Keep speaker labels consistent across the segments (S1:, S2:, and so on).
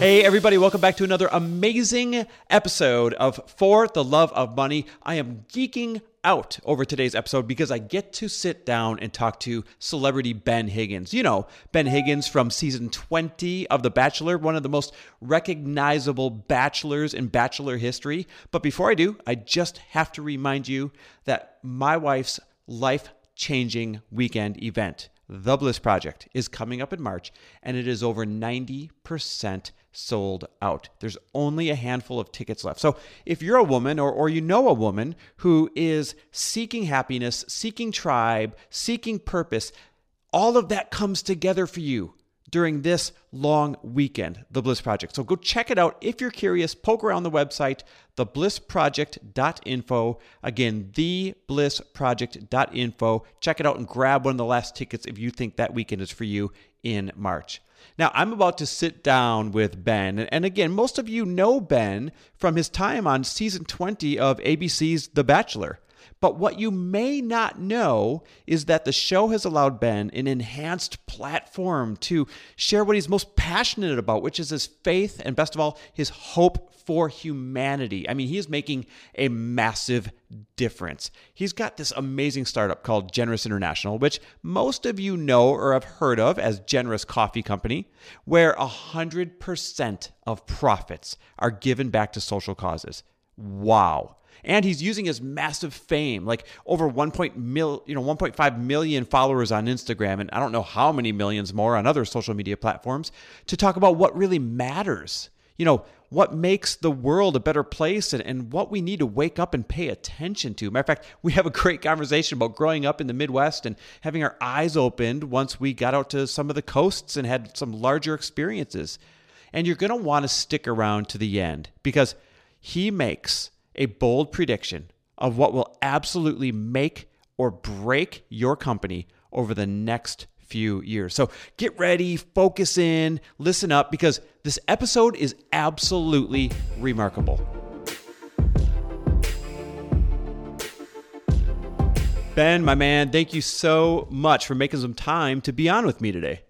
S1: Hey, everybody, welcome back to another amazing episode of For the Love of Money. I am geeking out over today's episode because I get to sit down and talk to celebrity Ben Higgins. You know, Ben Higgins from season 20 of The Bachelor, one of the most recognizable bachelors in bachelor history. But before I do, I just have to remind you that my wife's life changing weekend event, The Bliss Project, is coming up in March and it is over 90% sold out. There's only a handful of tickets left. So if you're a woman or, or you know a woman who is seeking happiness, seeking tribe, seeking purpose, all of that comes together for you during this long weekend, the Bliss Project. So go check it out if you're curious. Poke around the website, theblissproject.info. Again, theblissproject.info. Check it out and grab one of the last tickets if you think that weekend is for you in March. Now, I'm about to sit down with Ben. And again, most of you know Ben from his time on season 20 of ABC's The Bachelor. But what you may not know is that the show has allowed Ben an enhanced platform to share what he's most passionate about, which is his faith and, best of all, his hope for humanity. I mean, he is making a massive difference. He's got this amazing startup called Generous International, which most of you know or have heard of as Generous Coffee Company, where 100% of profits are given back to social causes. Wow. And he's using his massive fame, like over 1. Mil, you know, 1.5 million followers on Instagram, and I don't know how many millions more on other social media platforms, to talk about what really matters. You know, what makes the world a better place and, and what we need to wake up and pay attention to. Matter of fact, we have a great conversation about growing up in the Midwest and having our eyes opened once we got out to some of the coasts and had some larger experiences. And you're going to want to stick around to the end because he makes a bold prediction of what will absolutely make or break your company over the next few years. So get ready, focus in, listen up, because this episode is absolutely remarkable. Ben, my man, thank you so much for making some time to be on with me today.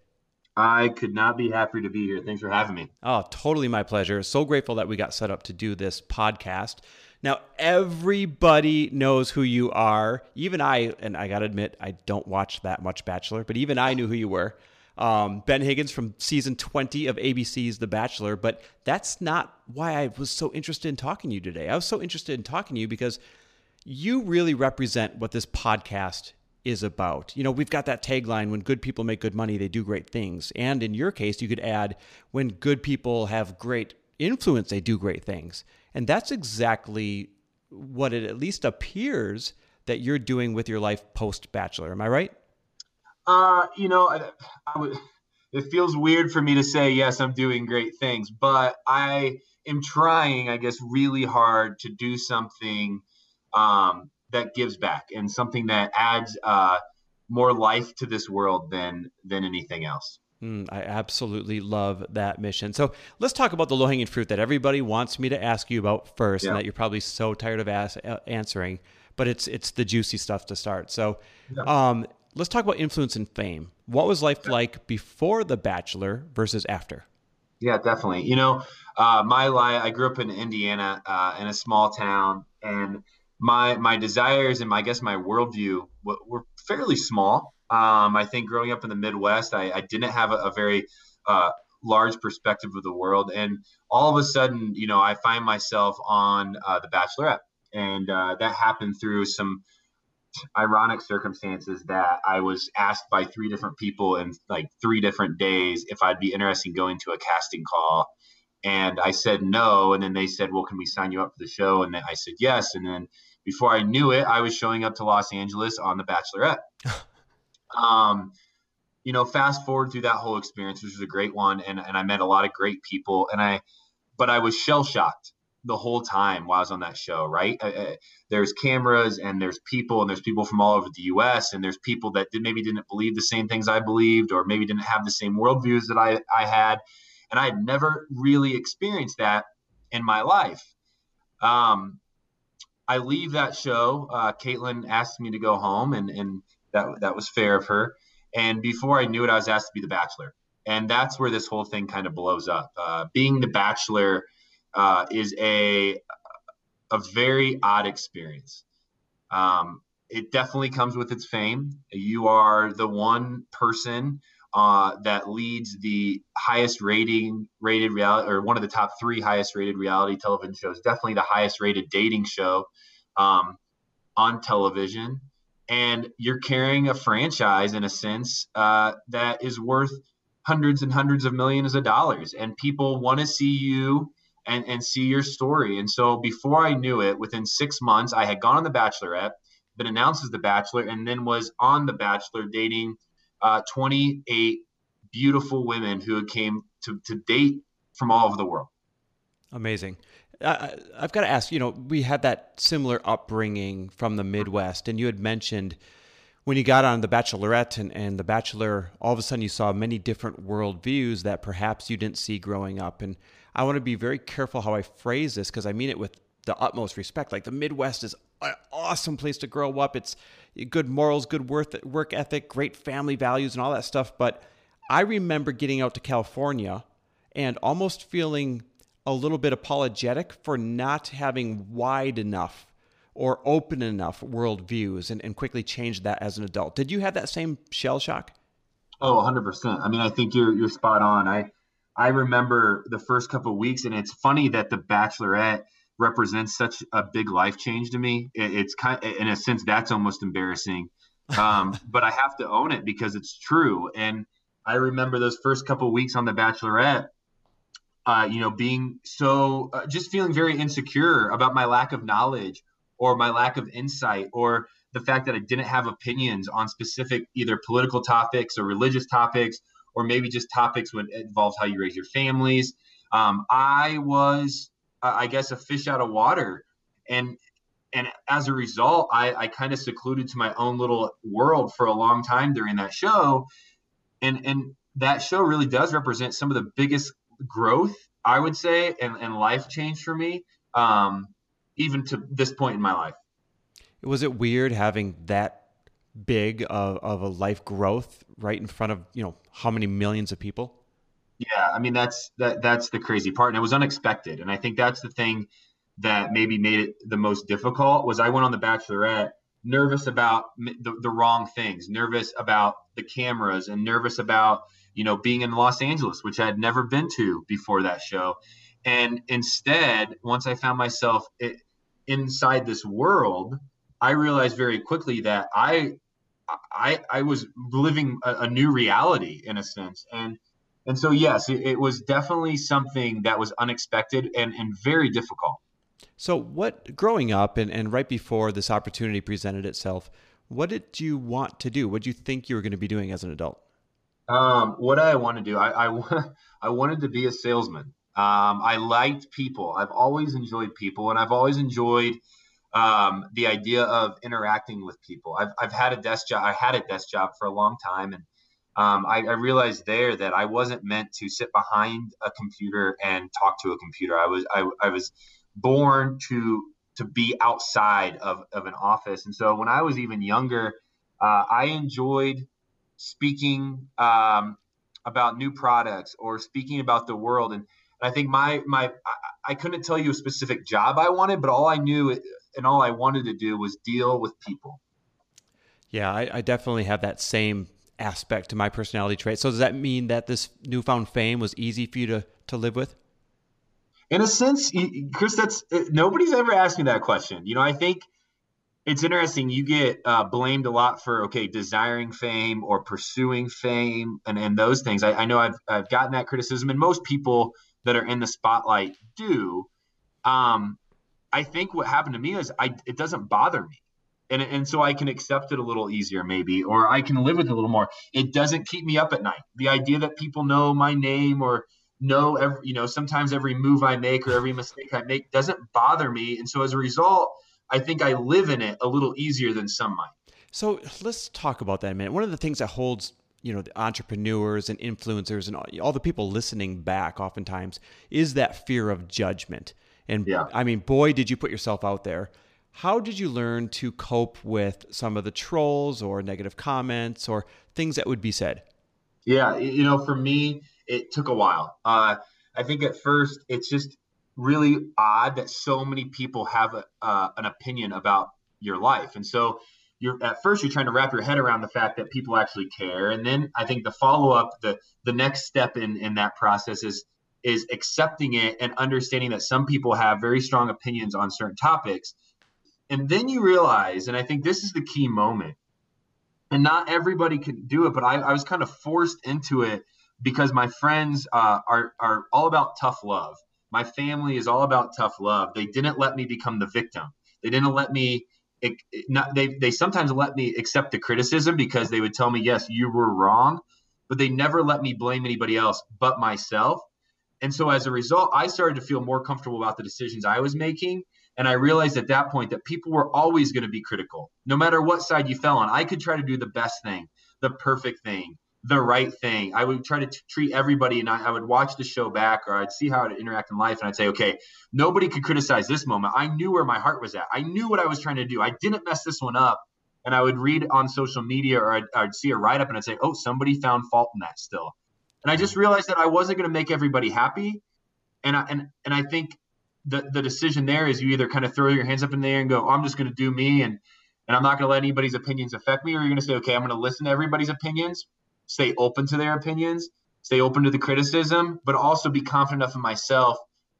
S2: I could not be happier to be here. Thanks for having me.
S1: Oh, totally my pleasure. So grateful that we got set up to do this podcast. Now, everybody knows who you are. Even I, and I got to admit, I don't watch that much Bachelor, but even I knew who you were. Um, ben Higgins from season 20 of ABC's The Bachelor. But that's not why I was so interested in talking to you today. I was so interested in talking to you because you really represent what this podcast is about. You know, we've got that tagline when good people make good money, they do great things. And in your case, you could add when good people have great influence, they do great things. And that's exactly what it at least appears that you're doing with your life post bachelor. Am I right?
S2: Uh, you know, I, I would, it feels weird for me to say yes, I'm doing great things, but I am trying, I guess, really hard to do something um, that gives back and something that adds uh, more life to this world than than anything else.
S1: Mm, I absolutely love that mission. So let's talk about the low hanging fruit that everybody wants me to ask you about first, yeah. and that you're probably so tired of ask, uh, answering. But it's it's the juicy stuff to start. So yeah. um, let's talk about influence and fame. What was life yeah. like before The Bachelor versus after?
S2: Yeah, definitely. You know, uh, my life. I grew up in Indiana uh, in a small town, and my my desires and my, I guess my worldview were fairly small. Um, I think growing up in the Midwest, I, I didn't have a, a very uh, large perspective of the world, and all of a sudden, you know, I find myself on uh, The Bachelorette, and uh, that happened through some ironic circumstances that I was asked by three different people in like three different days if I'd be interested in going to a casting call. And I said no. And then they said, well, can we sign you up for the show? And then I said yes. And then before I knew it, I was showing up to Los Angeles on The Bachelorette. Um, you know, fast forward through that whole experience, which was a great one, and, and I met a lot of great people. And I, but I was shell shocked the whole time while I was on that show, right? Uh, uh, there's cameras and there's people and there's people from all over the US and there's people that did, maybe didn't believe the same things I believed or maybe didn't have the same worldviews that I, I had. And I had never really experienced that in my life. Um, I leave that show. Uh, Kaitlyn asked me to go home and, and that, that was fair of her. And before I knew it, I was asked to be the bachelor. And that's where this whole thing kind of blows up. Uh, being the bachelor – uh, is a a very odd experience. Um, it definitely comes with its fame. You are the one person uh, that leads the highest rating rated reality or one of the top three highest rated reality television shows. Definitely the highest rated dating show um, on television, and you're carrying a franchise in a sense uh, that is worth hundreds and hundreds of millions of dollars, and people want to see you and, and see your story. And so before I knew it, within six months, I had gone on The Bachelorette, been announced as The Bachelor, and then was on The Bachelor dating uh, 28 beautiful women who came to, to date from all over the world.
S1: Amazing. Uh, I've got to ask, you know, we had that similar upbringing from the Midwest, and you had mentioned when you got on The Bachelorette and, and The Bachelor, all of a sudden you saw many different worldviews that perhaps you didn't see growing up. And I want to be very careful how I phrase this because I mean it with the utmost respect. Like the Midwest is an awesome place to grow up. It's good morals, good work ethic, great family values, and all that stuff. But I remember getting out to California and almost feeling a little bit apologetic for not having wide enough or open enough worldviews and, and quickly changed that as an adult. Did you have that same shell shock?
S2: Oh, 100%. I mean, I think you're you're spot on. I I remember the first couple of weeks, and it's funny that the Bachelorette represents such a big life change to me. It, it's kind, in a sense, that's almost embarrassing, um, but I have to own it because it's true. And I remember those first couple of weeks on the Bachelorette. Uh, you know, being so uh, just feeling very insecure about my lack of knowledge or my lack of insight or the fact that I didn't have opinions on specific either political topics or religious topics or maybe just topics when it involves how you raise your families. Um, I was, uh, I guess, a fish out of water, and and as a result, I, I kind of secluded to my own little world for a long time during that show, and and that show really does represent some of the biggest growth I would say and, and life change for me, um, even to this point in my life.
S1: Was it weird having that big of, of a life growth right in front of you know how many millions of people
S2: yeah i mean that's that that's the crazy part and it was unexpected and i think that's the thing that maybe made it the most difficult was i went on the bachelorette nervous about the, the wrong things nervous about the cameras and nervous about you know being in los angeles which i had never been to before that show and instead once i found myself inside this world I realized very quickly that I I I was living a, a new reality in a sense, and and so yes, it, it was definitely something that was unexpected and and very difficult.
S1: So, what growing up and, and right before this opportunity presented itself, what did you want to do? What did you think you were going to be doing as an adult?
S2: Um, what I want to do, I, I, I wanted to be a salesman. Um, I liked people. I've always enjoyed people, and I've always enjoyed um, the idea of interacting with people. I've, I've had a desk job. I had a desk job for a long time, and um, I, I, realized there that I wasn't meant to sit behind a computer and talk to a computer. I was I, I was born to to be outside of, of an office, and so when I was even younger, uh, I enjoyed speaking um, about new products or speaking about the world and I think my my I couldn't tell you a specific job I wanted, but all I knew and all I wanted to do was deal with people.
S1: Yeah, I, I definitely have that same aspect to my personality trait. So does that mean that this newfound fame was easy for you to to live with?
S2: In a sense, Chris, that's nobody's ever asked me that question. You know, I think it's interesting. You get uh, blamed a lot for okay, desiring fame or pursuing fame, and and those things. I, I know I've I've gotten that criticism, and most people that are in the spotlight do. Um, I think what happened to me is I it doesn't bother me. And, and so I can accept it a little easier, maybe, or I can live with it a little more. It doesn't keep me up at night. The idea that people know my name or know every you know sometimes every move I make or every mistake I make doesn't bother me, and so as a result, I think I live in it a little easier than some might.
S1: So let's talk about that a minute. One of the things that holds you know the entrepreneurs and influencers and all, all the people listening back oftentimes is that fear of judgment. And yeah. I mean, boy, did you put yourself out there. How did you learn to cope with some of the trolls or negative comments or things that would be said?
S2: Yeah, you know, for me, it took a while. Uh, I think at first it's just really odd that so many people have a, uh, an opinion about your life, and so you're at first you're trying to wrap your head around the fact that people actually care, and then I think the follow up, the the next step in in that process is is accepting it and understanding that some people have very strong opinions on certain topics, and then you realize, and I think this is the key moment, and not everybody can do it, but I, I was kind of forced into it because my friends uh, are are all about tough love. My family is all about tough love. They didn't let me become the victim. They didn't let me. It, it, not, they they sometimes let me accept the criticism because they would tell me, yes, you were wrong, but they never let me blame anybody else but myself. And so as a result, I started to feel more comfortable about the decisions I was making. And I realized at that point that people were always going to be critical, no matter what side you fell on. I could try to do the best thing, the perfect thing, the right thing. I would try to t- treat everybody, and I, I, would watch the show back, or I'd see how it interact in life, and I'd say, okay, nobody could criticize this moment. I knew where my heart was at. I knew what I was trying to do. I didn't mess this one up. And I would read on social media, or I'd, I'd see a write up, and I'd say, oh, somebody found fault in that still. And I just realized that I wasn't going to make everybody happy. And I, and and I think the the decision there is you either kind of throw your hands up in the air and go, oh, I'm just going to do me, and and I'm not going to let anybody's opinions affect me, or you're going to say, okay, I'm going to listen to everybody's opinions, stay open to their opinions, stay open to the criticism, but also be confident enough in myself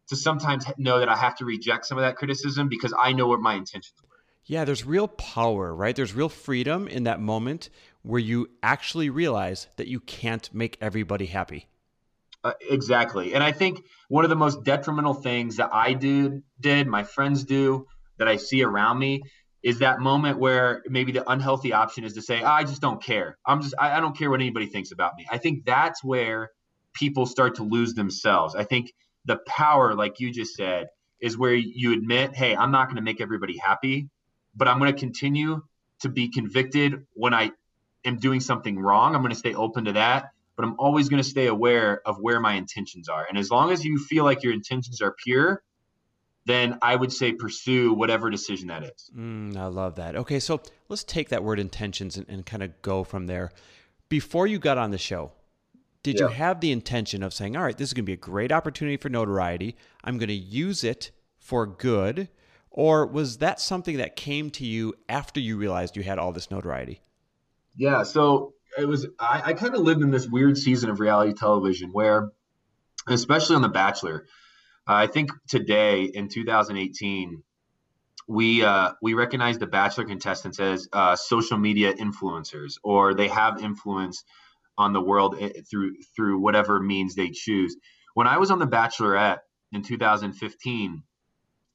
S2: to sometimes know that I have to reject some of that criticism because I know what my intentions were.
S1: Yeah, there's real power, right? There's real freedom in that moment where you actually realize that you can't make everybody happy.
S2: Uh, exactly. And I think one of the most detrimental things that I do, did, my friends do, that I see around me is that moment where maybe the unhealthy option is to say, I just don't care. I'm just, I, I don't care what anybody thinks about me. I think that's where people start to lose themselves. I think the power, like you just said, is where you admit, hey, I'm not going to make everybody happy, but I'm going to continue to be convicted when I am doing something wrong. I'm going to stay open to that, but I'm always going to stay aware of where my intentions are. And as long as you feel like your intentions are pure, then I would say pursue whatever decision that is.
S1: Mm, I love that. Okay, so let's take that word intentions and, and kind of go from there. Before you got on the show, did yeah. you have the intention of saying, all right, this is going to be a great opportunity for notoriety? I'm going to use it for good? Or was that something that came to you after you realized you had all this notoriety?
S2: Yeah, so it was, I, I kind of lived in this weird season of reality television where, especially on The Bachelor, I think today in 2018, we uh, we recognize the Bachelor contestants as uh, social media influencers, or they have influence on the world eh, through through whatever means they choose. When I was on the Bachelorette in 2015,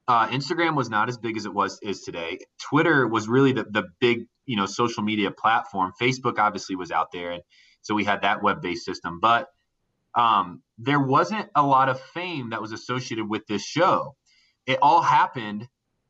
S2: uh, Instagram was not as big as it was is today. Twitter was really the the big you know social media platform. Facebook obviously was out there, and so we had that web based system, but um, there wasn't a lot of fame that was associated with this show. It all happened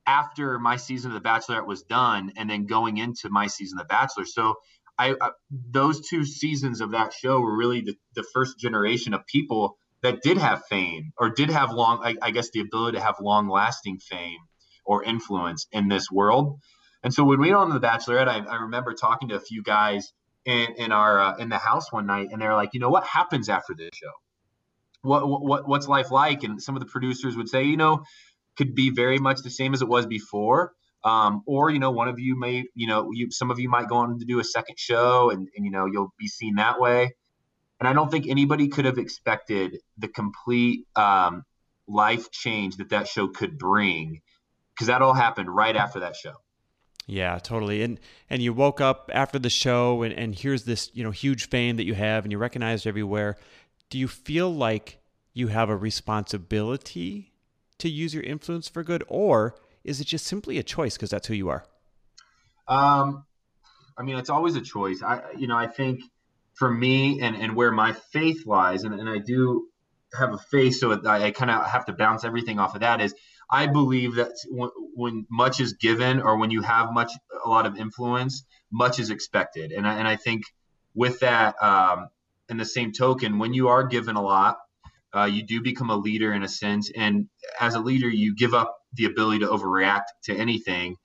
S2: after my season of The Bachelorette was done, and then going into my season of The Bachelor. So I, I those two seasons of that show were really the, the first generation of people that did have fame or did have long, I, I guess, the ability to have long lasting fame or influence in this world. And so when we went on The Bachelorette, I, I remember talking to a few guys in, in our uh, in the house one night, and they're like, you know, what happens after this show? What what what's life like? And some of the producers would say, you know, could be very much the same as it was before. Um, or you know, one of you may, you know, you some of you might go on to do a second show, and, and you know, you'll be seen that way. And I don't think anybody could have expected the complete um, life change that that show could bring, because that all happened right after that show.
S1: Yeah, totally. And and you woke up after the show and, and here's this, you know, huge fame that you have and you're recognized everywhere. Do you feel like you have a responsibility to use your influence for good or is it just simply a choice because that's who you are?
S2: Um I mean, it's always a choice. I you know, I think for me and and where my faith lies and, and I do have a faith, so I, I kind of have to bounce everything off of that. Is I believe that when, much is given, or when you have much, a lot of influence, much is expected, and I, and I think with that, um, in the same token, when you are given a lot, uh, you do become a leader in a sense, and as a leader, you give up the ability to overreact to anything,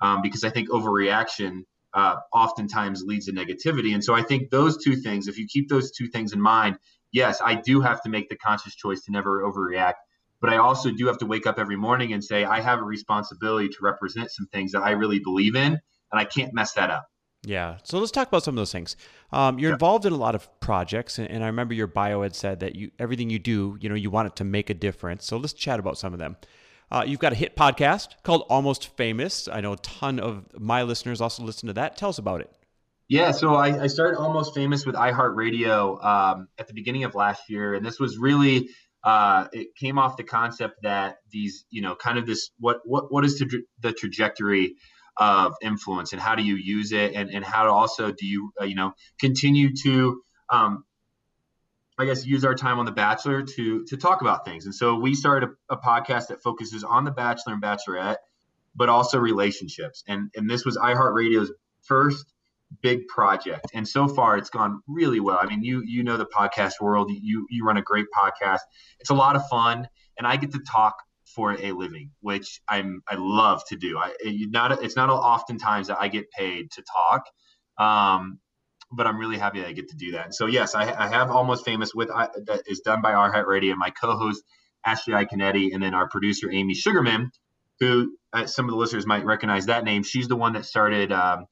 S2: um, because I think overreaction uh, oftentimes leads to negativity. And so I think those two things, if you keep those two things in mind, yes, I do have to make the conscious choice to never overreact. But I also do have to wake up every morning and say, I have a responsibility to represent some things that I really believe in, and I can't mess that up.
S1: Yeah. So let's talk about some of those things. Um, you're yeah. involved in a lot of projects, and, and, I remember your bio had said that you everything you do, you know, you want it to make a difference. So let's chat about some of them. Uh, you've got a hit podcast called Almost Famous. I know a ton of my listeners also listen to that. Tell us about it.
S2: Yeah, so I, I started Almost Famous with iHeartRadio um, at the beginning of last year, and this was really uh, it came off the concept that these, you know, kind of this what what what is the, trajectory of influence and how do you use it and, and how also do you uh, you know continue to um, I guess use our time on The Bachelor to to talk about things. And so we started a, a, podcast that focuses on The Bachelor and Bachelorette, but also relationships. And and this was iHeartRadio's first big project. And so far it's gone really well. I mean, you you know the podcast world. You you run a great podcast. It's a lot of fun, and I get to talk for a living, which I'm I love to do. I not it's not oftentimes that I get paid to talk. Um, but I'm really happy that I get to do that. So yes, I, I have Almost Famous with I, that is done by iHeartRadio. My co-host Ashley Iaconetti, and then our producer Amy Sugarman, who uh, some of the listeners might recognize that name. She's the one that started. Um,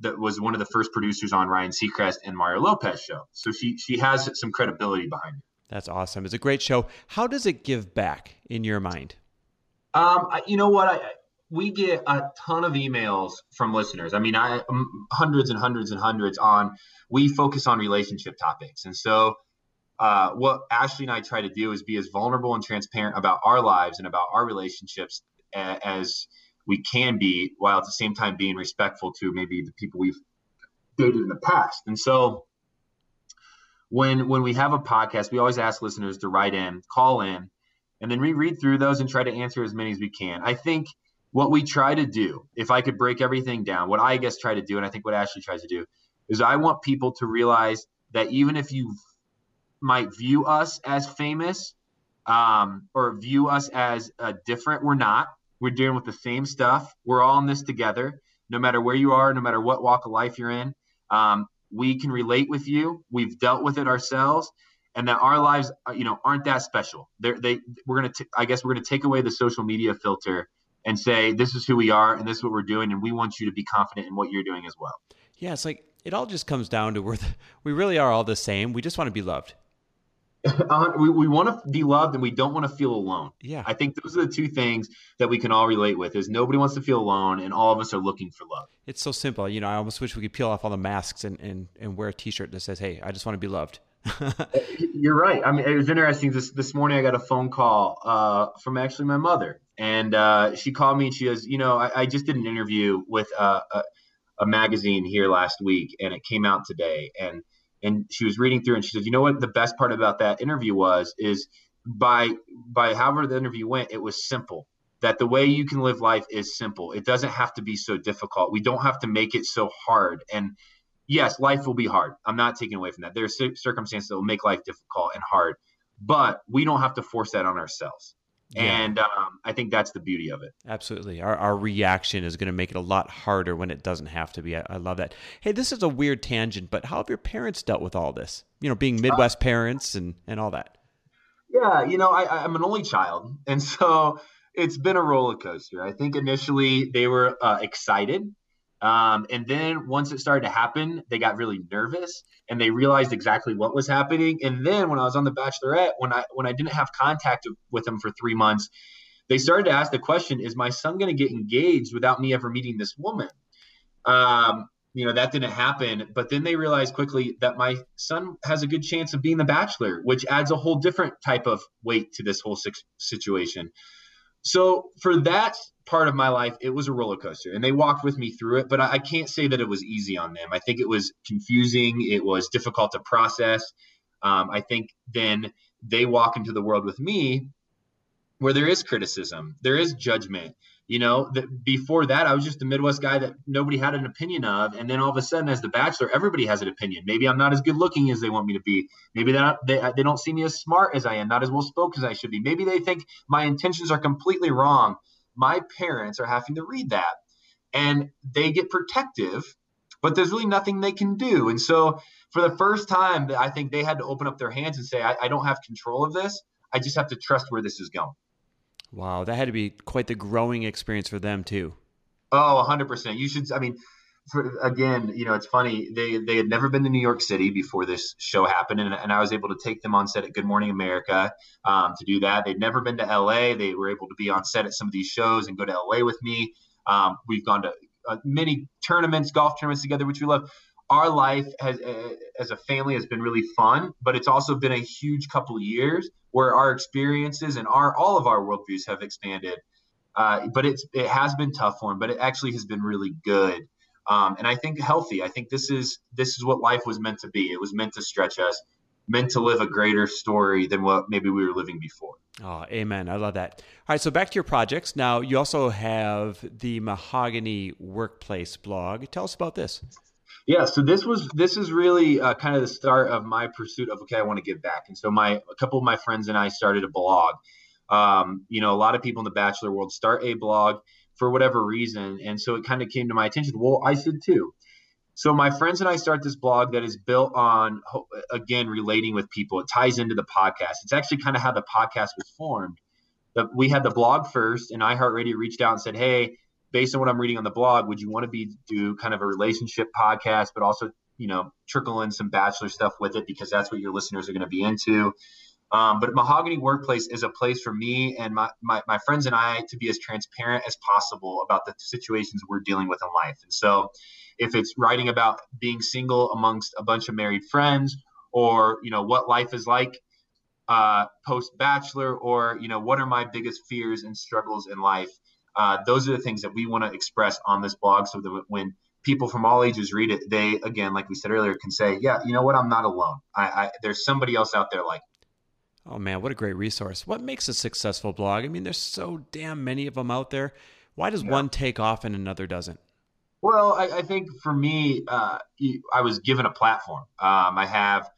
S2: that was one of the first producers on Ryan Seacrest and Mario Lopez show. So she she has some credibility behind it.
S1: That's awesome. It's a great show. How does it give back in your mind?
S2: Um, I, you know what? I, we get a ton of emails from listeners. I mean, I um, hundreds and hundreds and hundreds on. We focus on relationship topics, and so uh, what Ashley and I try to do is be as vulnerable and transparent about our lives and about our relationships as we can be, while at the same time being respectful to maybe the people we've dated in the past. And so, when when we have a podcast, we always ask listeners to write in, call in, and then we read through those and try to answer as many as we can. I think what we try to do, if I could break everything down, what I guess try to do, and I think what Ashley tries to do, is I want people to realize that even if you might view us as famous um, or view us as uh, different, we're not. We're dealing with the same stuff. We're all in this together. No matter where you are, no matter what walk of life you're in, um, we can relate with you. We've dealt with it ourselves, and that our lives, uh, you know, aren't that special. They're, they, we're gonna, t- I guess, we're gonna take away the social media filter and say this is who we are and this is what we're doing and we want you to be confident in what you're doing as well
S1: yeah it's like it all just comes down to where we really are all the same we just want to be loved
S2: we, we want to be loved and we don't want to feel alone
S1: yeah
S2: i think those are the two things that we can all relate with is nobody wants to feel alone and all of us are looking for love
S1: it's so simple you know i almost wish we could peel off all the masks and, and, and wear a t-shirt that says hey i just want to be loved
S2: You're right. I mean, it was interesting. This this morning, I got a phone call uh, from actually my mother, and uh, she called me and she goes, "You know, I, I just did an interview with uh, a, a magazine here last week, and it came out today." And and she was reading through, and she said, "You know what? The best part about that interview was is by by however the interview went, it was simple." That the way you can live life is simple. It doesn't have to be so difficult. We don't have to make it so hard. And yes, life will be hard. I'm not taking away from that. There are circumstances that will make life difficult and hard, but we don't have to force that on ourselves. Yeah. And um, I think that's the beauty of it.
S1: Absolutely. Our, our reaction is going to make it a lot harder when it doesn't have to be. I, I, love that. Hey, this is a weird tangent, but how have your parents dealt with all this? You know, being Midwest uh, parents and, and all that.
S2: Yeah, you know, I, I'm an only child. And so it's been a roller coaster. I think initially they were uh, excited um, and then once it started to happen, they got really nervous and they realized exactly what was happening. And then when I was on the Bachelorette, when I when I didn't have contact with them for three months, they started to ask the question: Is my son going to get engaged without me ever meeting this woman? Um, you know that didn't happen. But then they realized quickly that my son has a good chance of being the Bachelor, which adds a whole different type of weight to this whole situation. So for that part of my life, it was a roller coaster, and they walked with me through it. But I, I can't say that it was easy on them. I think it was confusing. It was difficult to process. Um, I think then they walk into the world with me where there is criticism, there is judgment. You know, that before that, I was just a Midwest guy that nobody had an opinion of, and then all of a sudden, as the Bachelor, everybody has an opinion. Maybe I'm not as good looking as they want me to be. Maybe they they they don't see me as smart as I am, not as well spoken as I should be. Maybe they think my intentions are completely wrong. My parents are having to read that, and they get protective, but there's really nothing they can do. And so, for the first time, I think they had to open up their hands and say, I, I don't have control of this. I just have to trust where this is going.
S1: Wow, that had to be quite the growing experience for them too.
S2: Oh, 100%. You should I mean, for, again, you know, it's funny. They they had never been to New York City before this show happened, and, and I was able to take them on set at Good Morning America um, to do that. They'd never been to LA. They were able to be on set at some of these shows and go to LA with me. Um, we've gone to uh, many tournaments, golf tournaments together, which we love our life has uh, as a family has been really fun but it's also been a huge couple of years where our experiences and our all of our worldviews have expanded uh, but it's it has been tough for him but it actually has been really good um, and i think healthy i think this is this is what life was meant to be it was meant to stretch us meant to live a greater story than what maybe we were living before
S1: Oh, amen. I love that. All right, so back to your projects. Now, you also have the Mahogany Workplace blog. Tell us about this.
S2: Yeah, so this was this is really uh, kind of the start of my pursuit of okay, I want to give back, and so my a couple of my friends and I started a blog. Um, you know, a lot of people in the bachelor world start a blog for whatever reason, and so it kind of came to my attention. Well, I should too. So my friends and I start this blog that is built on again relating with people. It ties into the podcast. It's actually kind of how the podcast was formed. We had the blog first, and iHeartRadio reached out and said, "Hey, based on what I'm reading on the blog, would you want to be do kind of a relationship podcast, but also you know trickle in some bachelor stuff with it because that's what your listeners are going to be into. Um, but Mahogany Workplace is a place for me and my, my, my friends and I to be as transparent as possible about the situations we're dealing with in life. And so, if it's writing about being single amongst a bunch of married friends, or you know what life is like uh, post bachelor, or you know what are my biggest fears and struggles in life, uh, those are the things that we want to express on this blog so that when people from all ages read it, they, again, like we said earlier, can say, yeah, you know what? I'm not alone. I, I there's somebody else out there like
S1: Oh man, what a great resource. What makes a successful blog? I mean, there's so damn many of them out there. Why does yeah. one take off and another doesn't?
S2: Well, I, I think for me, uh, I was given a platform. Um, I have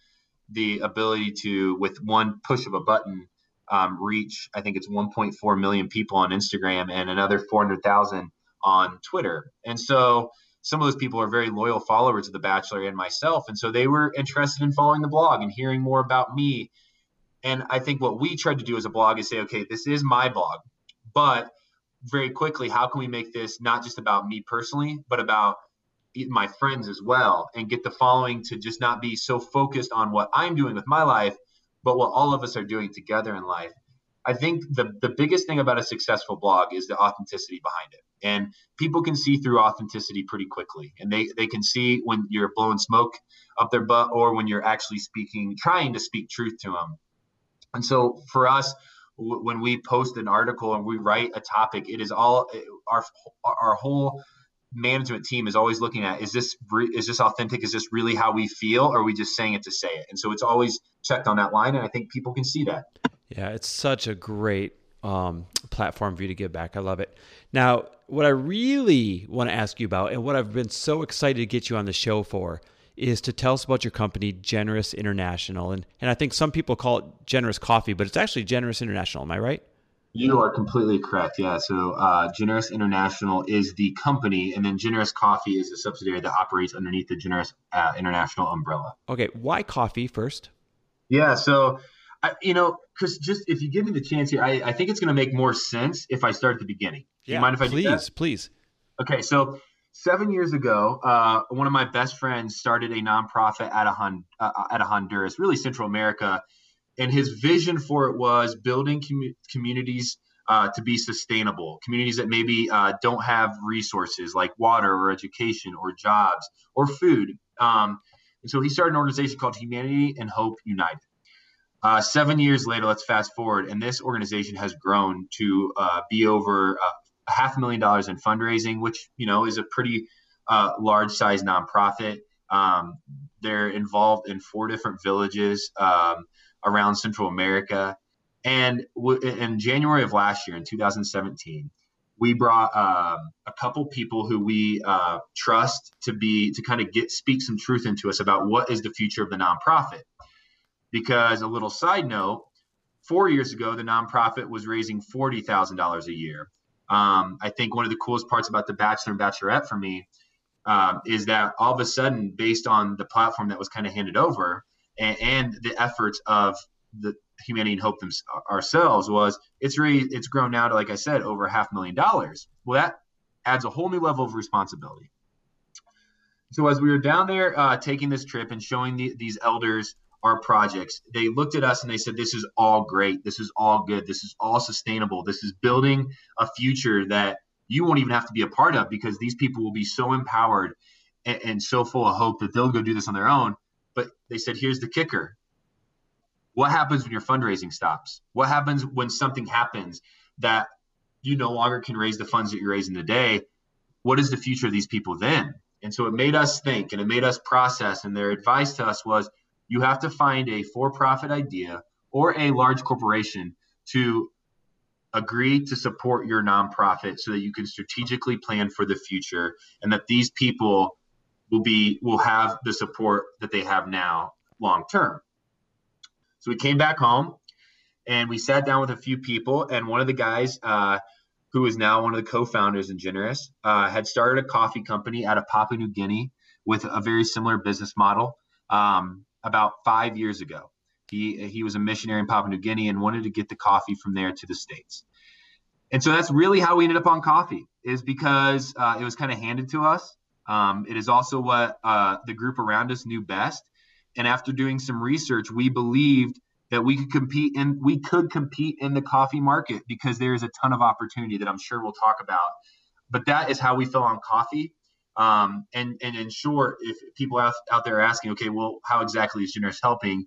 S2: the ability to, with one push of a button, um, reach. I think it's 1.4 million people on Instagram and another 400,000 on Twitter. And so some of those people are very loyal followers of The Bachelor and myself. And so they were interested in following the blog and hearing more about me. And I think what we tried to do as a blog is say, okay, this is my blog, but very quickly, how can we make this not just about me personally, but about my friends as well and get the following to just not be so focused on what I'm doing with my life, but what all of us are doing together in life. I think the, the biggest thing about a successful blog is the authenticity behind it. And people can see through authenticity pretty quickly. And they, they can see when you're blowing smoke up their butt or when you're actually speaking, trying to speak truth to them. And so for us, when we post an article and we write a topic, it is all our, our whole management team is always looking at is this is this authentic? Is this really how we feel? Or are we just saying it to say it? And so it's always checked on that line and i think people can see that.
S1: Yeah it's such a great um, platform for you to give back. I love it. Now what i really want to ask you about and what i've been so excited to get you on the show for is to tell us about your company generous international and, and i think some people call it generous coffee but it's actually generous international am i right
S2: you are completely correct. Yeah. So uh, Generous International is the company, and then Generous Coffee is a subsidiary that operates underneath the Generous uh, International umbrella.
S1: Okay. Why coffee first?
S2: Yeah. So, I, you know, because just if you give me the chance here, I, I think it's going to make more sense if I start at the beginning. Do
S1: yeah,
S2: you mind if I
S1: please,
S2: do that?
S1: Please.
S2: Okay. So, seven years ago, uh, one of my best friends started a nonprofit at a, Hon- uh, at a Honduras, really Central America and his vision for it was building com- communities uh, to be sustainable communities that maybe uh, don't have resources like water or education or jobs or food. Um, and so he started an organization called humanity and hope united. Uh, seven years later let's fast forward and this organization has grown to uh, be over uh, half a million dollars in fundraising which you know is a pretty uh, large size nonprofit um, they're involved in four different villages um, around Central America. And w- in January of last year, in 2017, we brought uh, a couple people who we uh, trust to be to kind of get speak some truth into us about what is the future of the nonprofit. Because a little side note, four years ago, the nonprofit was raising forty thousand dollars a year. Um, I think one of the coolest parts about the Bachelor and Bachelorette for me um, is that all of a sudden, based on the platform that was kind of handed over and, and the efforts of the humanity and hope them, ourselves, was it's really it's grown now to like I said over half million dollars. Well, that adds a whole new level of responsibility. So as we were down there uh, taking this trip and showing the, these elders our projects, they looked at us and they said, "This is all great. This is all good. This is all sustainable. This is building a future that." you won't even have to be a part of because these people will be so empowered and, and so full of hope that they'll go do this on their own. But they said, here's the kicker. What happens when your fundraising stops? What happens when something happens that you no longer can raise the funds that you're raising today? What is the future of these people then? And so it made us think and it made us process. And their advice to us was you have to find a for profit idea or a large corporation to agree to support your nonprofit so that you can strategically plan for the future and that these people will be will have the support that they have now long term so we came back home and we sat down with a few people and one of the guys uh, who is now one of the co-founders in generous uh, had started a coffee company out of papua new guinea with a very similar business model. Um, about five years ago he, he was a missionary in Papua New Guinea and wanted to get the coffee from there to the States. And so that's really how we ended up on coffee, is because uh, it was kind of handed to us. Um, it is also what uh, the group around us knew best. And after doing some research, we believed that we could compete in we could compete in the coffee market because there is a ton of opportunity that I'm sure we'll talk about. But that is how we fell on coffee. Um, and and in short, if people out, out there are asking, okay, well, how exactly is Generous helping?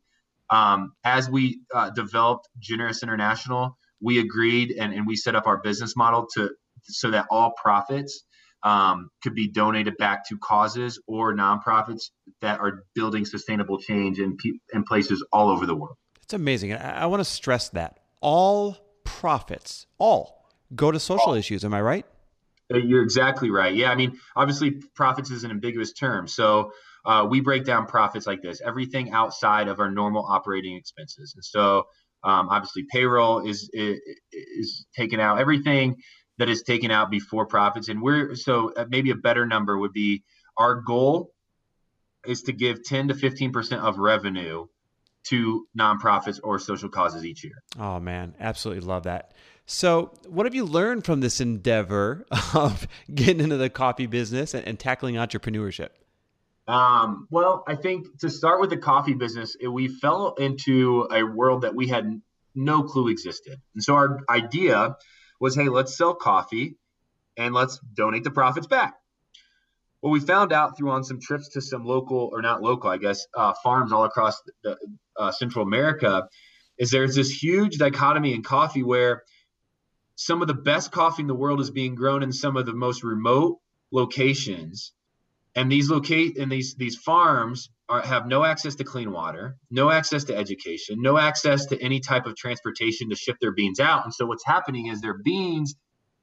S2: Um, as we uh, developed Generous International, we agreed and, and we set up our business model to so that all profits um, could be donated back to causes or nonprofits that are building sustainable change in, in places all over the world.
S1: It's amazing. I, I want to stress that all profits, all go to social all. issues. Am I right?
S2: You're exactly right. Yeah, I mean, obviously, profits is an ambiguous term. So uh, we break down profits like this: everything outside of our normal operating expenses. And so, um, obviously, payroll is, is, is taken out. Everything that is taken out before profits, and we're so uh, maybe a better number would be our goal is to give 10 to 15 percent of revenue to nonprofits or social causes each year.
S1: Oh man, absolutely love that. So, what have you learned from this endeavor of getting into the coffee business and, and tackling entrepreneurship?
S2: Um, well, I think to start with the coffee business, it, we fell into a world that we had no clue existed. And so our idea was, hey, let's sell coffee and let's donate the profits back. What we found out through on some trips to some local, or not local, I guess, uh, farms all across the, uh, Central America, is there's this huge dichotomy in coffee where some of the best coffee in the world is being grown in some of the most remote locations. And these locate and these these farms are, have no access to clean water no access to education no access to any type of transportation to ship their beans out. And so what's happening is their beans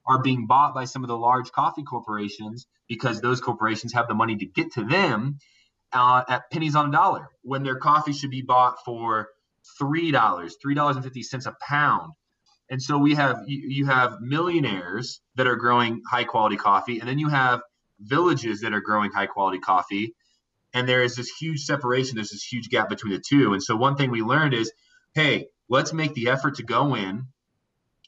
S2: are being bought by some of the large coffee corporations because those corporations have the money to get to them uh, at pennies on a dollar when their coffee should be bought for three dollars three dollars and fifty cents a pound and so we have you, have millionaires that are growing high quality coffee and then you have villages that are growing high quality coffee. And there is this huge separation there's this huge gap between the two. And so one thing we learned is hey let's make the effort to go in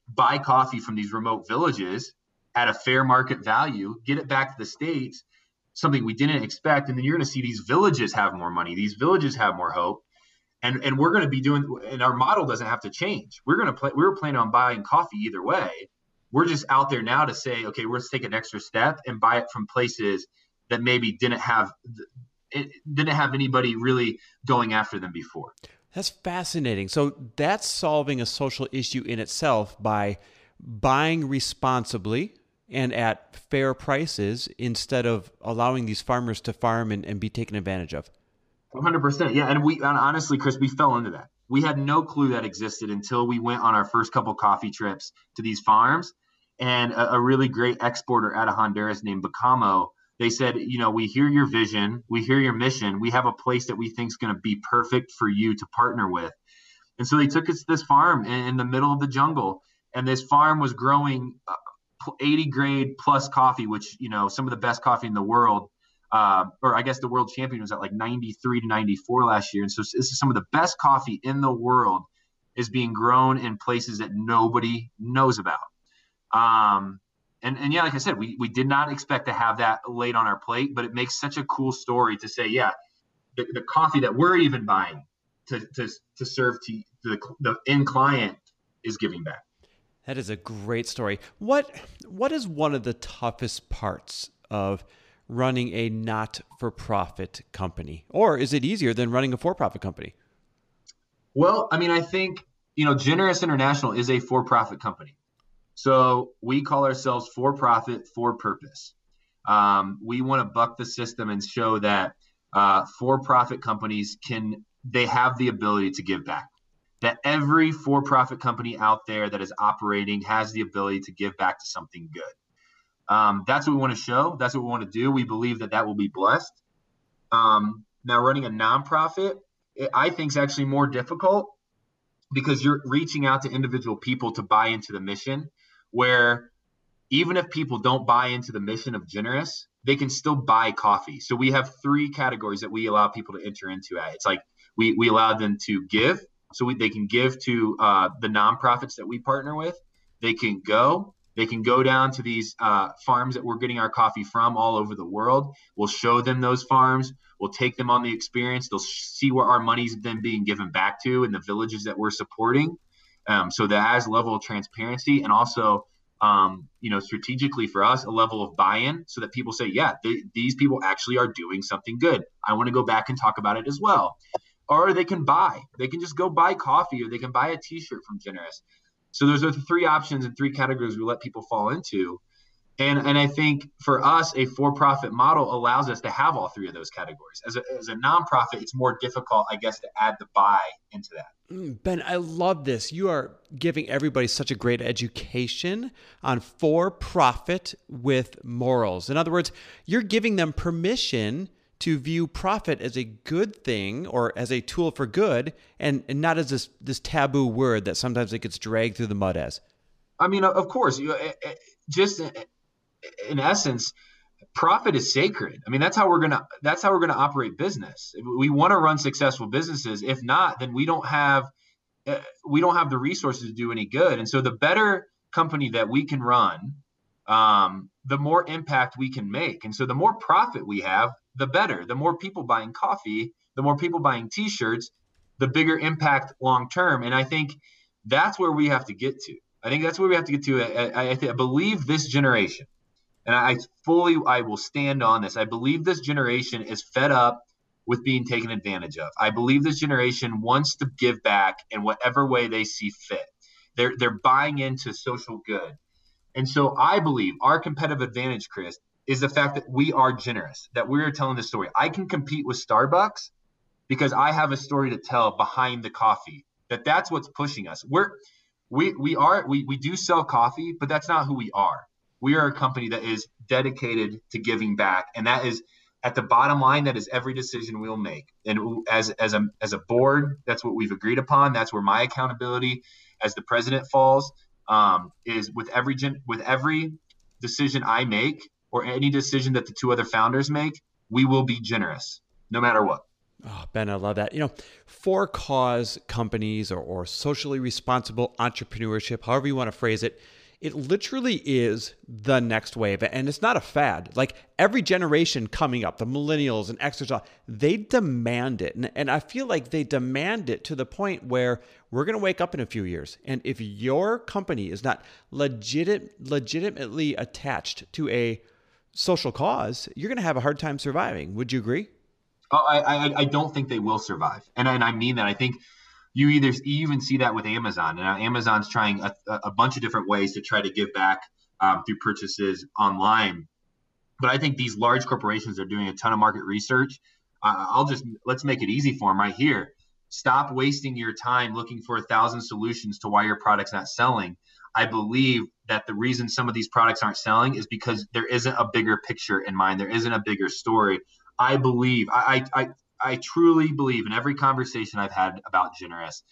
S2: buy coffee from these remote villages at a fair market value get it back to the states something we didn't expect. And then you're going to see these villages have more money these villages have more hope and and we're going to be doing and our model doesn't have to change we're going to play we were planning on buying coffee either way we're just out there now to say, okay, let's take an extra step and buy it from places that maybe didn't have didn't have anybody really going after them before.
S1: That's fascinating. So that's solving a social issue in itself by buying responsibly and at fair prices instead of allowing these farmers to farm and, and be taken advantage of.
S2: 100%. Yeah. And we, and honestly, Chris, we fell into that We had no clue that existed until we went on our first couple coffee trips to these farms. And a, a really great exporter out of Honduras named Becamo, they said, you know, we hear your vision, we hear your mission, we have a place that we think is going to be perfect for you to partner with. And so they took us to this farm in, in the middle of the jungle, and this farm was growing uh, 80 grade plus coffee, which you know some of the best coffee in the world uh, or I guess the world champion was at like 93 to 94 last year. And so this is some of the best coffee in the world is being grown in places that nobody knows about. Um, and, and yeah, like I said, we, we did not expect to have that laid on our plate, but it makes such a cool story to say, yeah, the, the coffee that we're even buying to, to, to serve to the, the end client is giving back.
S1: That is a great story. What what is one of the toughest parts of running a not for profit company? Or is it easier than running a for profit company?
S2: Well, I mean, I think, you know, Generous International is a for profit company. So we call ourselves for profit, for purpose. Um, we want to buck the system and show that uh, for profit companies can, they have the ability to give back. That every for profit company out there that is operating has the ability to give back to something good. Um, that's what we want to show. That's what we want to do. We believe that that will be blessed. Um, now, running a nonprofit, it, I think is actually more difficult because you're reaching out to individual people to buy into the mission. Where even if people don't buy into the mission of Generous, they can still buy coffee. So we have three categories that we allow people to enter into. At it's like we we allow them to give, so we, they can give to uh, the nonprofits that we partner with. They can go, they can go down to these uh, farms that we're getting our coffee from all over the world. We'll show them those farms. We'll take them on the experience. They'll see where our money's been being given back to in the villages that we're supporting. Um, so that has level of transparency and also, um, you know, strategically for us, a level of buy-in so that people say, yeah, these people actually are doing something good. I want to go back and talk about it as well. Or they can buy. They can just go buy coffee or they can buy a T-shirt from Generous. So those are the three options and three categories we let people fall into. And, and I think for us, a for profit model allows us to have all three of those categories. As a, as a nonprofit, it's more difficult, I guess, to add the buy into that.
S1: Mm, ben, I love this. You are giving everybody such a great education on for profit with morals. In other words, you're giving them permission to view profit as a good thing or as a tool for good and, and not as this, this taboo word that sometimes it gets dragged through the mud as.
S2: I mean, of course, you eh, eh, just in essence, profit is sacred. I mean, that's how we're gonna that's how we're gonna operate business. We want to run successful businesses. If not, then we don't have eh, we don't have the resources to do any good. And so, the better company that we can run, um, the more impact we can make. And so, the more profit we have, the better. The more people buying coffee, the more people buying t-shirts, the bigger impact long term. And I think that's where we have to get to. I think that's where we have to get to. I, I, I believe this generation, and I fully I will stand on this. I believe this generation is fed up with being taken advantage of. I believe this generation wants to give back in whatever way they see fit. They're they're buying into social good. And so I believe our competitive advantage, Chris, is the fact that we are generous, that we're telling the story. I can compete with Starbucks because I have a story to tell behind the coffee. That that's what's pushing us. We're we we are we we do sell coffee, but that's not who we are. We are a company that is dedicated to giving back, and that is at the bottom line. That is every decision we'll make, and as as a as a board, that's what we've agreed upon. That's where my accountability as the president falls. Um, is with every with every decision I make or any decision that the two other founders make, we will be generous no matter what.
S1: Oh, Ben, I love that. You know, for cause companies or, or socially responsible entrepreneurship, however you want to phrase it, it literally is the next wave. And it's not a fad. Like every generation coming up, the millennials and Xers, they demand it. And, and I feel like they demand it to the point where we're going to wake up in a few years. And if your company is not legit, legitimately attached to a social cause, you're going to have a hard time surviving. Would you agree?
S2: Oh, I, I, I don't think they will survive, and and I mean that. I think you either even see that with Amazon, and Amazon's trying a, a bunch of different ways to try to give back um, through purchases online. But I think these large corporations are doing a ton of market research. Uh, I'll just let's make it easy for them right here. stop wasting your time looking for a thousand solutions to why your product's not selling. I believe that the reason some of these products aren't selling is because there isn't a bigger picture in mind. There isn't a bigger story. I believe, I, I, I truly believe in every conversation I've had about Generous,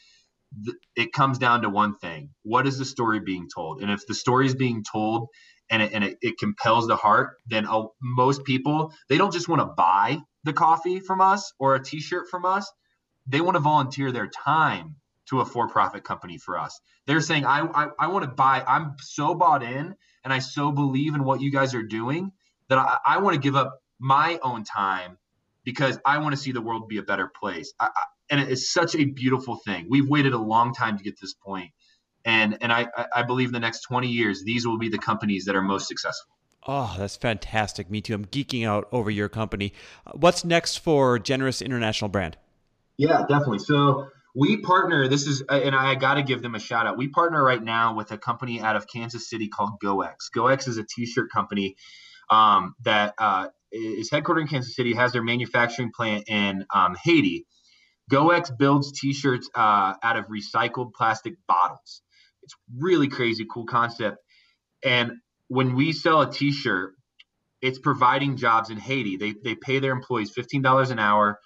S2: it comes down to one thing what is the story being told and if the story is being told and it, and it, it compels the heart then most people they don't just want to buy the coffee from us or a t-shirt from us they want to volunteer their time to a for-profit company for us they're saying i i, I want to buy i'm so bought in and i so believe in what you guys are doing that i, I want to give up my own time because I want to see the world be a better place. I, I, and it's such a beautiful thing. We've waited a long time to get this point, and and I I believe in the next 20 years these will be the companies that are most successful.
S1: Oh, that's fantastic. Me too. I'm geeking out over your company. What's next for Generous International Brand?
S2: Yeah, definitely. So we partner. This is, and I got to give them a shout out. We partner right now with a company out of Kansas City called GOEX. GOEX is a t-shirt company um, that uh, is headquartered in Kansas City, has their manufacturing plant in um, Haiti. GOEX builds T-shirts uh, out of recycled plastic bottles. It's really crazy, cool concept. And when we sell a T-shirt, it's providing jobs in Haiti. They they pay their employees fifteen dollars an hour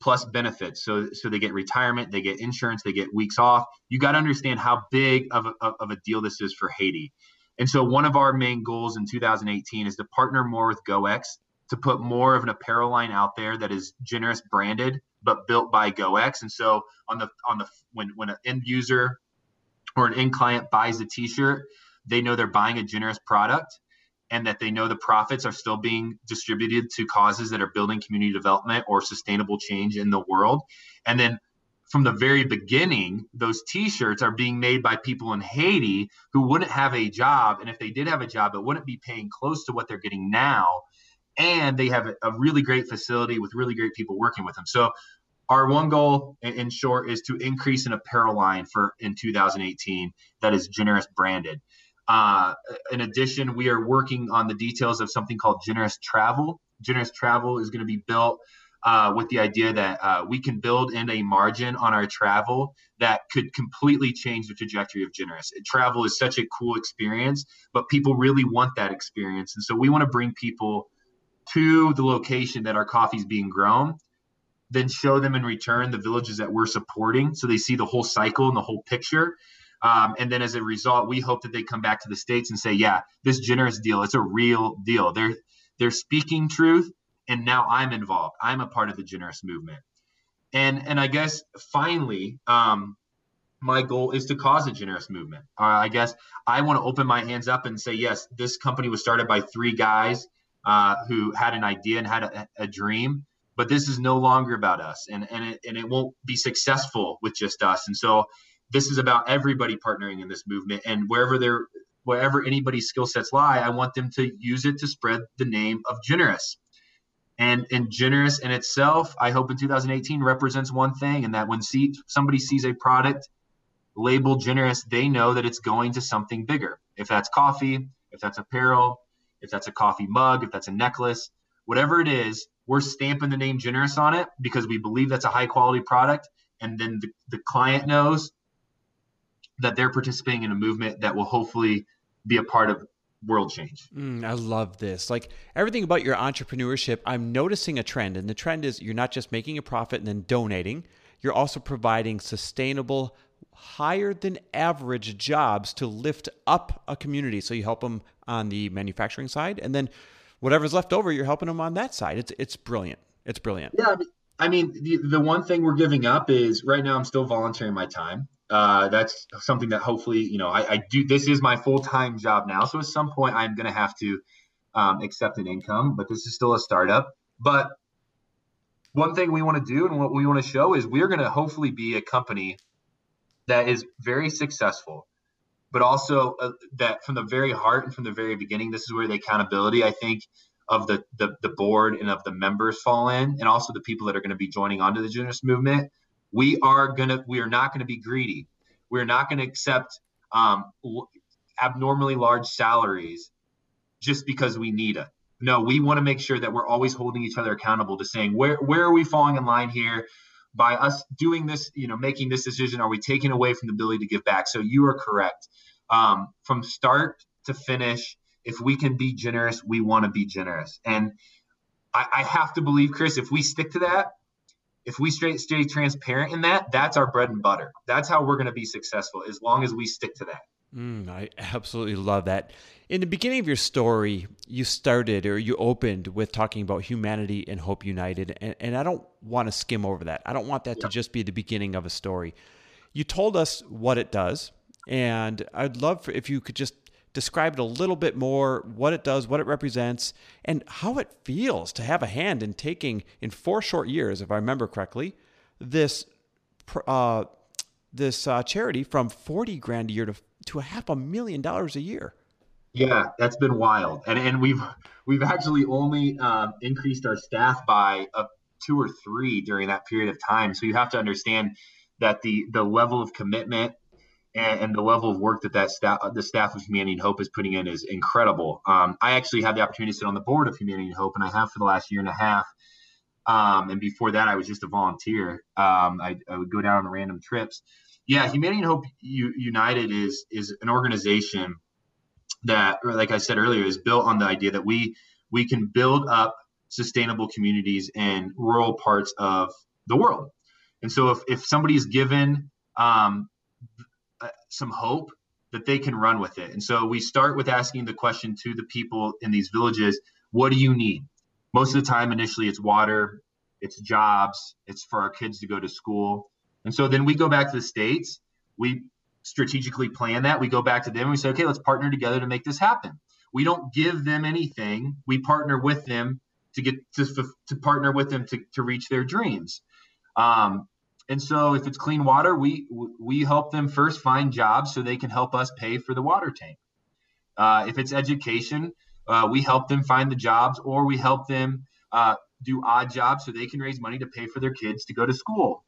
S2: plus benefits. So so they get retirement, they get insurance, they get weeks off. You got to understand how big of a, of a deal this is for Haiti. And so one of our main goals in 2018 is to partner more with GOEX to put more of an apparel line out there that is generous branded but built by GOEX. And so on the on the when when an end user or an end client buys a t-shirt, they know they're buying a generous product and that they know the profits are still being distributed to causes that are building community development or sustainable change in the world. And then from the very beginning, those t-shirts are being made by people in Haiti who wouldn't have a job. And if they did have a job, it wouldn't be paying close to what they're getting now and they have a really great facility with really great people working with them. So our one goal in short is to increase an apparel line for in 2018 that is generous branded. Uh, in addition, we are working on the details of something called generous travel. Generous travel is going to be built uh, with the idea that uh, we can build in a margin on our travel that could completely change the trajectory of generous. Travel is such a cool experience, but people really want that experience, and so we want to bring people to the location that our coffee is being grown, then show them in return the villages that we're supporting so they see the whole cycle and the whole picture. Um, and then as a result, we hope that they come back to the states and say, "Yeah, this generous deal, it's a real deal. They're they're speaking truth, and now I'm involved. I'm a part of the generous movement." And and I guess finally, um, my goal is to cause a generous movement. Uh, I guess I want to open my hands up and say, yes, this company was started by three guys uh, who had an idea and had a, a, dream. But this is no longer about us, and and it, and it won't be successful with just us. And so this is about everybody partnering in this movement, and wherever they're wherever anybody's skill sets lie, I want them to use it to spread the name of generous. And and generous in itself, I hope in 2018 represents one thing, and that when see, somebody sees a product labeled generous, they know that it's going to something bigger. If that's coffee, if that's apparel, if that's a coffee mug, if that's a necklace, whatever it is, we're stamping the name Generous on it because we believe that's a high quality product. And then the, the client knows that they're participating in a movement that will hopefully be a part of world change.
S1: Mm, I love this. Like everything about your entrepreneurship, I'm noticing a trend. And the trend is you're not just making a profit and then donating, you're also providing sustainable, higher than average jobs to lift up a community. So you help them on the manufacturing side, and then whatever's left over, you're helping them on that side. It's it's brilliant. It's brilliant.
S2: Yeah, I mean, the, the one thing we're giving up is right now I'm still volunteering my time. Uh, that's something that hopefully, you know, I, I do. This is my full time job now, so at some point I'm going to have to um, accept an income. But this is still a startup. But one thing we want to do and what we want to show is we're going to hopefully be a company that is very successful but also uh, that from the very heart and from the very beginning, this is where the accountability, I think, of the, the, the board and of the members fall in, and also the people that are going to be joining onto the generous movement. We are gonna, we are not to be greedy. We're not to accept um, abnormally large salaries just because we need it. No, we want to make sure that we're always holding each other accountable to saying where where are we falling in line here? by us doing this, you know, making this decision, are we taking away from the ability to give back? So you are correct. Um, from start to finish, if we can be generous, we want to be generous. And I, I have to believe, Chris, if we stick to that, if we stay, stay transparent in that, that's our bread and butter. That's how we're going to be successful as long as we stick to that.
S1: Mm, I absolutely love that. In the beginning of your story, you started or you opened with talking about humanity and Hope United. And, and I don't want to skim over that. I don't want that yeah. to just be the beginning of a story. You told us what it does. And I'd love for, if you could just describe it a little bit more what it does, what it represents, and how it feels to have a hand in taking, in four short years, if I remember correctly, this. Uh, this uh, charity from 40 grand a year to to a half a million dollars a year.
S2: Yeah, that's been wild, and and we've we've actually only um, increased our staff by a two or three during that period of time. So you have to understand that the the level of commitment and, and the level of work that that staff the staff of Humanity and Hope is putting in is incredible. Um, I actually had the opportunity to sit on the board of Humanity and Hope, and I have for the last year and a half. Um, and before that, I was just a volunteer. Um, I, I, would go down on random trips yeah, Humanity and Hope United is is an organization that, like I said earlier, is built on the idea that we we can build up sustainable communities in rural parts of the world. And so, if if somebody's given um, some hope, that they can run with it. And so, we start with asking the question to the people in these villages: What do you need? Most of the time, initially, it's water, it's jobs, it's for our kids to go to school and so then we go back to the states. We strategically plan that. We go back to them and we say, okay, let's partner together to make this happen. We don't give them anything. We partner with them to get to, to partner with them to, to reach their dreams. Um, and so if it's clean water, we we help them first find jobs so they can help us pay for the water tank. Uh, if it's education, uh, we help them find the jobs or we help them uh, do odd jobs so they can raise money to pay for their kids to go to school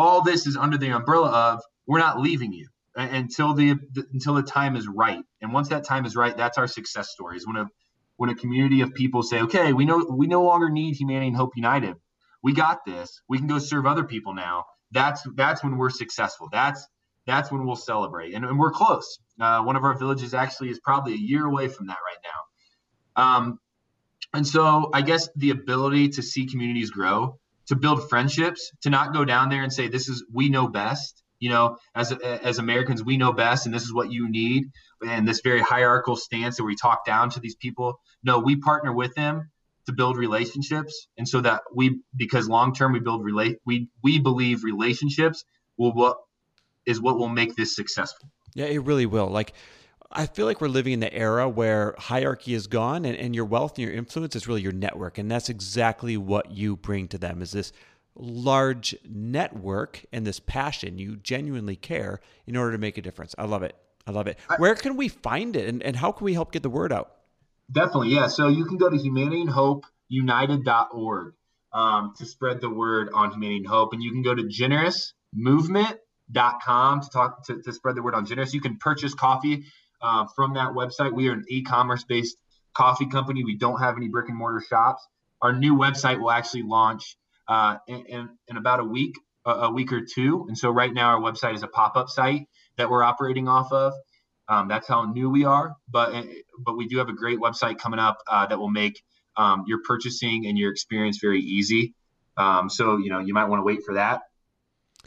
S2: all this is under the umbrella of we're not leaving you until the, the, until the time is right. And once that time is right, that's our success stories. When a when a community of people say, "Okay, we know we no longer need Humanity and Hope United. We got this. We can go serve other people now." That's that's when we're successful. That's that's when we'll celebrate, and, and we're close. Uh, one of our villages actually is probably a year away from that right now. Um, and so I guess the ability to see communities grow to build friendships, to not go down there and say, this is, we know best. You know, as, as Americans, we know best, and this is what you need. And this very hierarchical stance that we talk down to these people. No, we partner with them to build relationships. And so that we, because long term, we build relate, we, we believe relationships will what is what will make this successful.
S1: Yeah, it really will. Like, I feel like we're living in the era where hierarchy is gone and, and your wealth and your influence is really your network. And that's exactly what you bring to them is this large network and this passion. You genuinely care in order to make a difference. I love it. I love it. Where can we find it and, and how can we help get the word out?
S2: Definitely. Yeah. So you can go to humanityandhopeunited.org um, to spread the word on humanity and hope. And you can go to generousmovement.com to talk to, to spread the word on generous. You can purchase coffee uh, from that website. We are an e-commerce based coffee company. We don't have any brick and mortar shops. Our new website will actually launch uh, in, in, about a week, a, a, week or two. And so right now our website is a pop-up site that we're operating off of. Um, that's how new we are. But eh, but we do have a great website coming up uh, that will make um, your purchasing and your experience very easy. Um, so you know you might want to wait for that.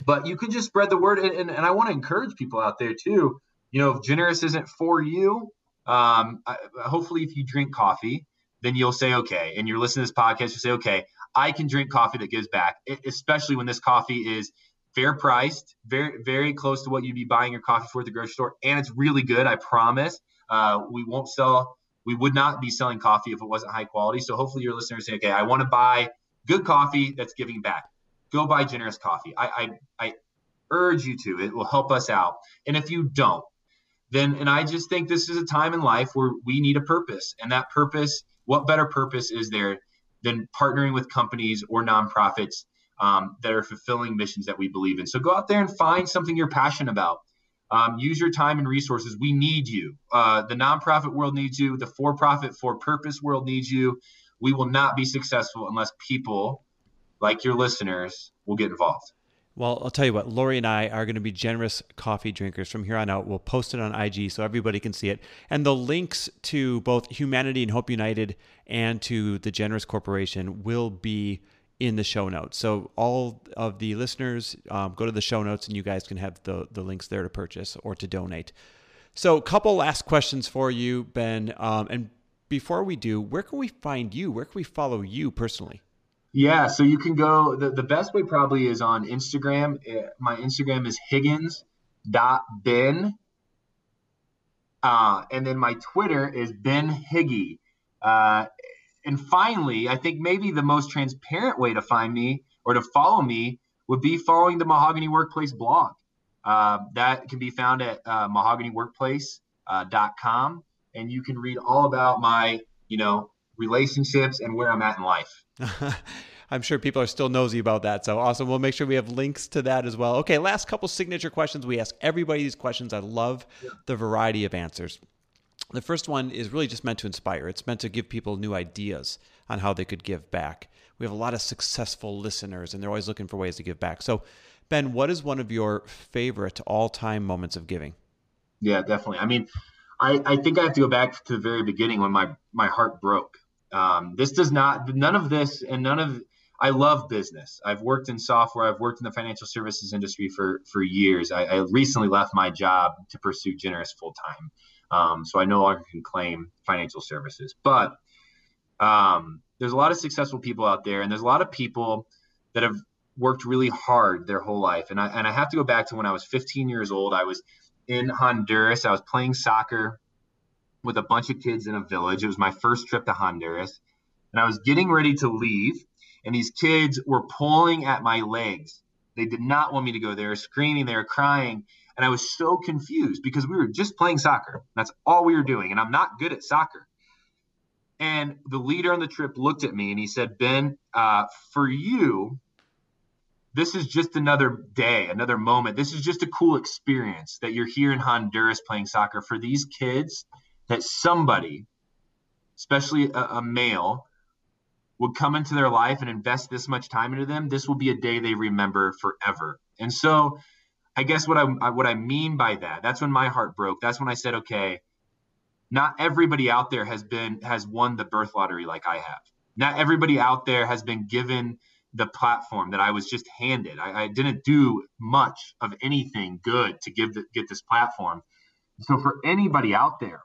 S2: But you can just spread the word, and, and, and I want to encourage people out there too you know, if generous isn't for you, um, hopefully if you drink coffee, then you'll say, okay, and you're listening to this podcast, you say, okay, I can drink coffee that gives back, especially when this coffee is fair priced, very, very close to what you'd be buying your coffee for at the grocery store. And it's really good. I promise. Uh, we won't sell, we would not be selling coffee if it wasn't high quality. So hopefully your listeners say, okay, I want to buy good coffee that's giving back. Go buy generous coffee. I, I, I urge you to, it will help us out. And if you don't, then and I just think this is a time in life where we need a purpose. And that purpose, what better purpose is there than partnering with companies or nonprofits um, that are fulfilling missions that we believe in? So go out there and find something you're passionate about. Um, use your time and resources. We need you. Uh, the nonprofit world needs you. The for profit, for purpose world needs you. We will not be successful unless people like your listeners, will get involved.
S1: Well, I'll tell you what, Lori and I are going to be generous coffee drinkers from here on out. We'll post it on IG so everybody can see it. And the links to both Humanity and Hope United and to the Generous Corporation will be in the show notes. So all of the listeners um, go to the show notes and you guys can have the, the links there to purchase or to donate. So a couple last questions for you, Ben. Um, and before we do, where can we find you? Where can we follow you personally?
S2: Yeah, so you can go. The, the best way probably is on Instagram. Eh, my Instagram is Higgins.ben. Uh, and then my Twitter is Ben Higgy. Uh, and finally, I think maybe the most transparent way to find me or to follow me would be following the Mahogany Workplace blog. Uh, that can be found at uh, mahoganyworkplace.com. Uh, and you can read all about my, you know, relationships and where I'm at in life.
S1: I'm sure people are still nosy about that. So awesome. We'll make sure we have links to that as well. Okay, last couple signature questions. We ask everybody these questions. I love yeah. the variety of answers. The first one is really just meant to inspire. It's meant to give people new ideas on how they could give back. We have a lot of successful listeners, and they're always looking for ways to give back. So, Ben, what is one of your favorite all time moments of giving?
S2: Yeah, definitely. I mean, I, I think I have to go back to the very beginning when my, my heart broke. Um, this does not, none of this, and none of, I love business. I've worked in software. I've worked in the financial services industry for for years. I, I recently left my job to pursue Generous full time, um, so I no longer can claim financial services. But um, there's a lot of successful people out there, and there's a lot of people that have worked really hard their whole life. And I and I have to go back to when I was 15 years old. I was in Honduras. I was playing soccer with a bunch of kids in a village. It was my first trip to Honduras, and I was getting ready to leave and these kids were pulling at my legs. They did not want me to go. They were screaming, they were crying. And I was so confused because we were just playing soccer. That's all we were doing. And I'm not good at soccer. And the leader on the trip looked at me and he said, Ben, uh, for you, this is just another day, another moment. This is just a cool experience that you're here in Honduras playing soccer. For these kids, that somebody, especially a, a male, would come into their life and invest this much time into them, this will be a day they remember forever. And so, I guess what I what I mean by that, that's when my heart broke. That's when I said, okay, not everybody out there has been has won the birth lottery like I have. Not everybody out there has been given the platform that I was just handed. I, I didn't do much of anything good to give the, get this platform. So for anybody out there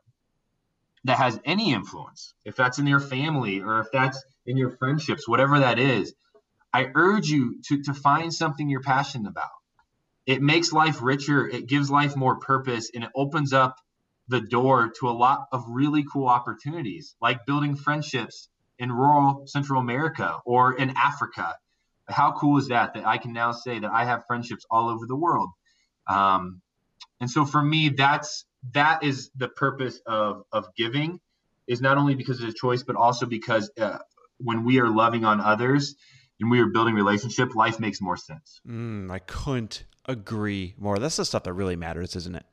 S2: that has any influence, if that's in your family or if that's in your friendships, whatever that is, I urge you to, to find something you're passionate about. It makes life richer, it gives life more purpose, and it opens up the door to a lot of really cool opportunities, like building friendships in rural Central America or in Africa. How cool is that? That I can now say that I have friendships all over the world. Um, and so for me, that's that is the purpose of of giving is not only because of a choice, but also because uh, when we are loving on others and we are building relationship, life makes more sense.
S1: Mm, I couldn't agree more. That's the stuff that really matters, isn't it?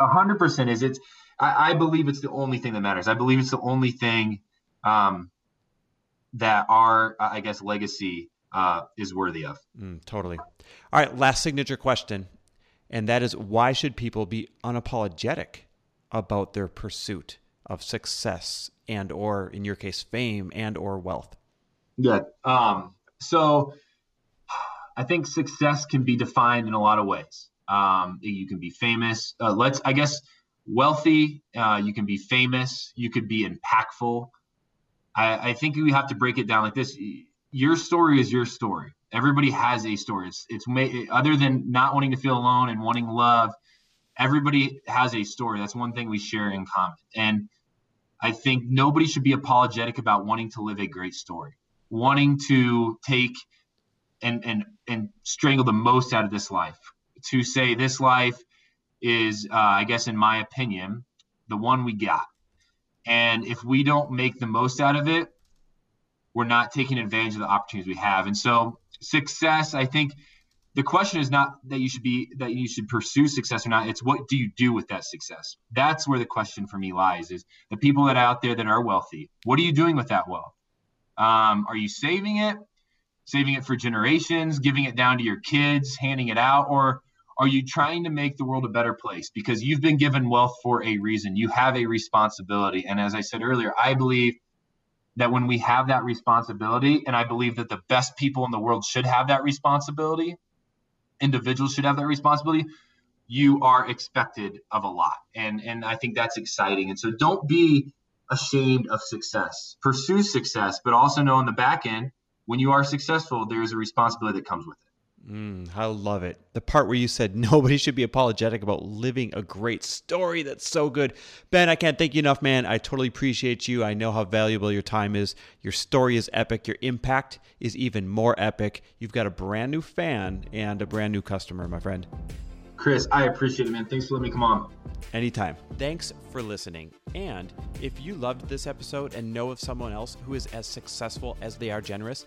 S2: A hundred percent is. It's. I, I, believe it's the only thing that matters. I believe it's the only thing um, that our, I guess, legacy uh, is worthy of.
S1: Mm, totally. All right. Last signature question, and that is: Why should people be unapologetic about their pursuit of success and or in your case fame and or wealth
S2: yeah um, so i think success can be defined in a lot of ways. Um, you can be famous uh, let's i guess wealthy uh, you can be famous you could be impactful. I, I think we have to break it down like this. Your story is your story. Everybody has a story. It's it's other than not wanting to feel alone and wanting love everybody has a story. That's one thing we share in common. And I think nobody should be apologetic about wanting to live a great story, wanting to take and and and strangle the most out of this life. To say this life is, uh, I guess, in my opinion, the one we got. And if we don't make the most out of it, we're not taking advantage of the opportunities we have. And so, success, I think, the question is not that you should be that you should pursue success or not it's what do you do with that success that's where the question for me lies is the people that are out there that are wealthy what are you doing with that wealth um, are you saving it saving it for generations, giving it down to your kids, handing it out, or are you trying to make the world a better place because you've been given wealth for a reason? You have a responsibility. And as I said earlier, I believe that when we have that responsibility, and I believe that the best people in the world should have that responsibility, individuals should have that responsibility, you are expected of a lot. And and I think that's exciting. And so don't be ashamed of success. Pursue success, but also know on the back end, when you are successful, there is a responsibility that comes with it.
S1: Mm, I love it. The part where you said nobody should be apologetic about living a great story. That's so good. Ben, I can't thank you enough, man. I totally appreciate you. I know how valuable your time is. Your story is epic. Your impact is even more epic. You've got a brand new fan and a brand new customer, my friend.
S2: Chris, I appreciate it, man. Thanks for letting me come on.
S1: Anytime. Thanks for listening. And if you loved this episode and know of someone else who is as successful as they are generous,